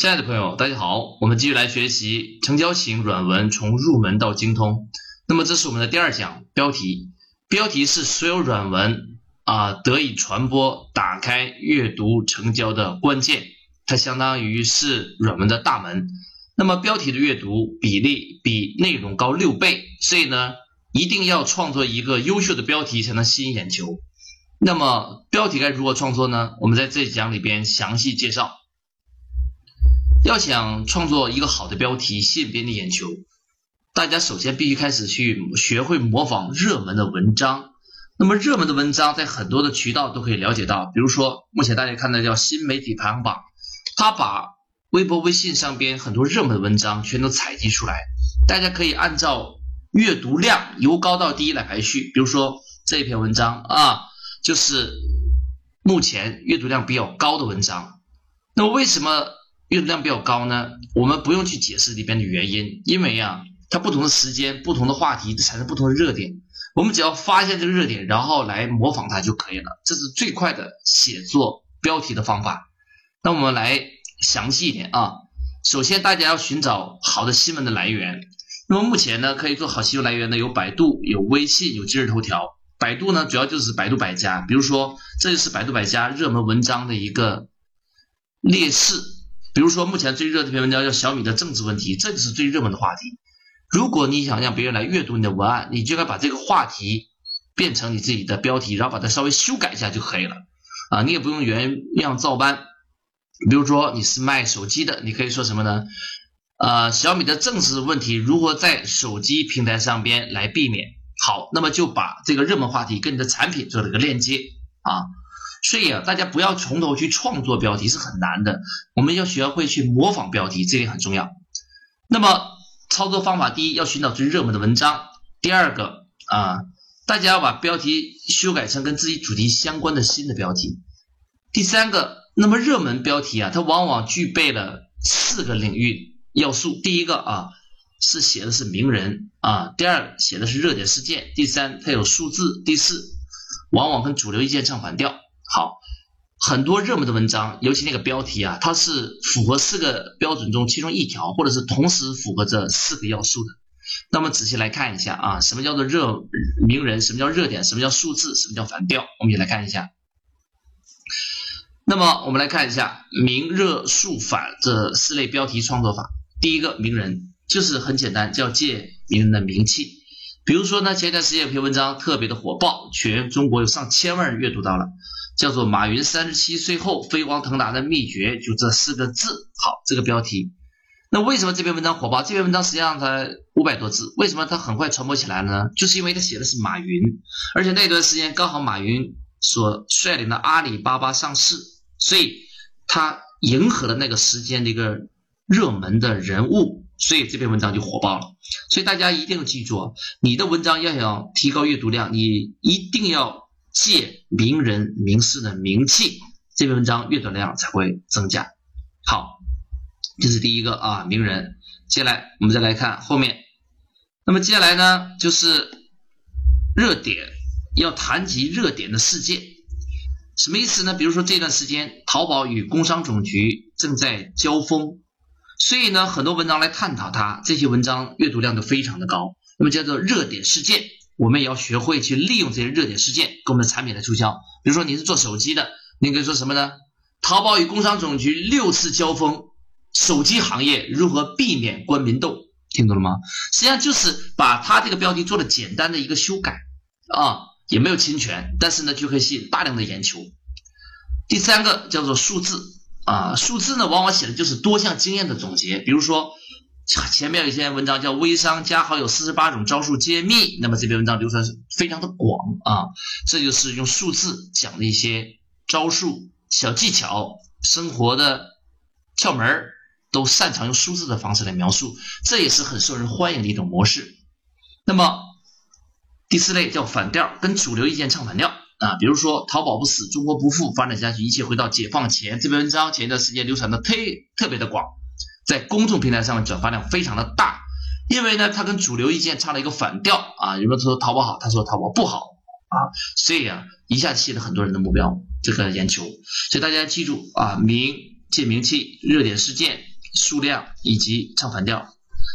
亲爱的朋友，大家好，我们继续来学习成交型软文从入门到精通。那么这是我们的第二讲，标题。标题是所有软文啊得以传播、打开阅读成交的关键，它相当于是软文的大门。那么标题的阅读比例比内容高六倍，所以呢，一定要创作一个优秀的标题才能吸引眼球。那么标题该如何创作呢？我们在这一讲里边详细介绍。要想创作一个好的标题，吸引别人的眼球，大家首先必须开始去学会模仿热门的文章。那么热门的文章在很多的渠道都可以了解到，比如说目前大家看到叫新媒体排行榜，它把微博、微信上边很多热门的文章全都采集出来，大家可以按照阅读量由高到低来排序。比如说这一篇文章啊，就是目前阅读量比较高的文章。那么为什么？阅读量比较高呢，我们不用去解释里边的原因，因为啊，它不同的时间、不同的话题产生不同的热点，我们只要发现这个热点，然后来模仿它就可以了，这是最快的写作标题的方法。那我们来详细一点啊，首先大家要寻找好的新闻的来源，那么目前呢，可以做好新闻来源的有百度、有微信、有今日头条。百度呢，主要就是百度百家，比如说这就是百度百家热门文章的一个列示。比如说，目前最热的一篇文章叫小米的政治问题，这个是最热门的话题。如果你想让别人来阅读你的文案，你就该把这个话题变成你自己的标题，然后把它稍微修改一下就可以了。啊，你也不用原样照搬。比如说你是卖手机的，你可以说什么呢？呃，小米的政治问题如何在手机平台上边来避免？好，那么就把这个热门话题跟你的产品做了个链接啊。所以啊，大家不要从头去创作标题是很难的，我们要学会去模仿标题，这点很重要。那么操作方法，第一要寻找最热门的文章，第二个啊，大家要把标题修改成跟自己主题相关的新的标题。第三个，那么热门标题啊，它往往具备了四个领域要素。第一个啊，是写的是名人啊；第二，写的是热点事件；第三，它有数字；第四，往往跟主流意见唱反调。好，很多热门的文章，尤其那个标题啊，它是符合四个标准中其中一条，或者是同时符合这四个要素的。那么仔细来看一下啊，什么叫做热名人？什么叫热点？什么叫数字？什么叫反调？我们也来看一下。那么我们来看一下名热数反这四类标题创作法。第一个名人就是很简单，叫借名人的名气。比如说呢，前段时间有篇文章特别的火爆，全中国有上千万人阅读到了。叫做马云三十七岁后飞黄腾达的秘诀，就这四个字。好，这个标题。那为什么这篇文章火爆？这篇文章实际上才五百多字，为什么它很快传播起来了呢？就是因为它写的是马云，而且那段时间刚好马云所率领的阿里巴巴上市，所以它迎合了那个时间的一个热门的人物，所以这篇文章就火爆了。所以大家一定要记住，你的文章要想提高阅读量，你一定要。借名人名事的名气，这篇文章阅读量才会增加。好，这是第一个啊，名人。接下来我们再来看后面。那么接下来呢，就是热点，要谈及热点的事件，什么意思呢？比如说这段时间，淘宝与工商总局正在交锋，所以呢，很多文章来探讨它，这些文章阅读量都非常的高。那么叫做热点事件。我们也要学会去利用这些热点事件，给我们的产品来促销。比如说你是做手机的，你可以说什么呢？淘宝与工商总局六次交锋，手机行业如何避免官民斗？听懂了吗？实际上就是把它这个标题做了简单的一个修改啊，也没有侵权，但是呢就可以吸引大量的眼球。第三个叫做数字啊，数字呢往往写的就是多项经验的总结，比如说。前面有一篇文章叫“微商加好友四十八种招数揭秘”，那么这篇文章流传是非常的广啊。这就是用数字讲的一些招数、小技巧、生活的窍门儿，都擅长用数字的方式来描述，这也是很受人欢迎的一种模式。那么第四类叫反调，跟主流意见唱反调啊。比如说“淘宝不死，中国不富，发展下去，一切回到解放前”这篇文章，前一段时间流传的特特别的广。在公众平台上面转发量非常的大，因为呢，它跟主流意见唱了一个反调啊。有人说淘宝好，他说淘宝不好啊，所以啊，一下吸引了很多人的目标这个眼球。所以大家记住啊，名借名气，热点事件数量以及唱反调，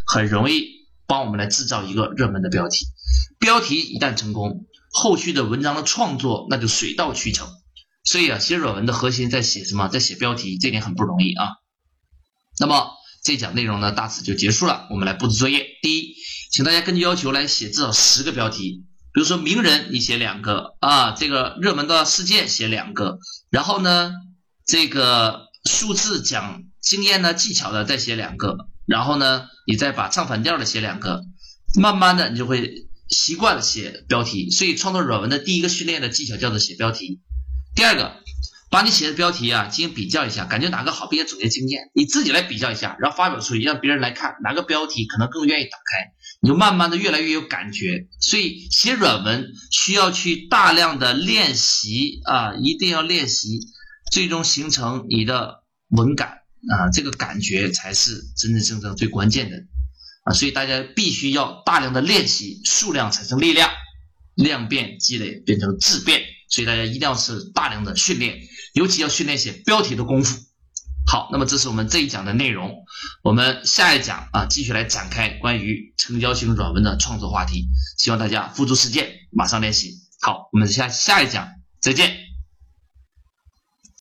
很容易帮我们来制造一个热门的标题。标题一旦成功，后续的文章的创作那就水到渠成。所以啊，写软文的核心在写什么？在写标题，这点很不容易啊。那么这讲内容呢，大致就结束了。我们来布置作业。第一，请大家根据要求来写至少十个标题。比如说名人，你写两个啊，这个热门的事件写两个，然后呢，这个数字讲经验呢、技巧的再写两个，然后呢，你再把唱反调的写两个，慢慢的你就会习惯了写标题。所以创作软文的第一个训练的技巧叫做写标题。第二个，把你写的标题啊进行比较一下，感觉哪个好，并且总结经验，你自己来比较一下，然后发表出去，让别人来看哪个标题可能更愿意打开，你就慢慢的越来越有感觉。所以写软文需要去大量的练习啊，一定要练习，最终形成你的文感啊，这个感觉才是真真正正最关键的啊，所以大家必须要大量的练习，数量产生力量，量变积累变成质变。所以大家一定要是大量的训练，尤其要训练写标题的功夫。好，那么这是我们这一讲的内容，我们下一讲啊继续来展开关于成交型软文的创作话题，希望大家付诸实践，马上练习。好，我们下下一讲再见。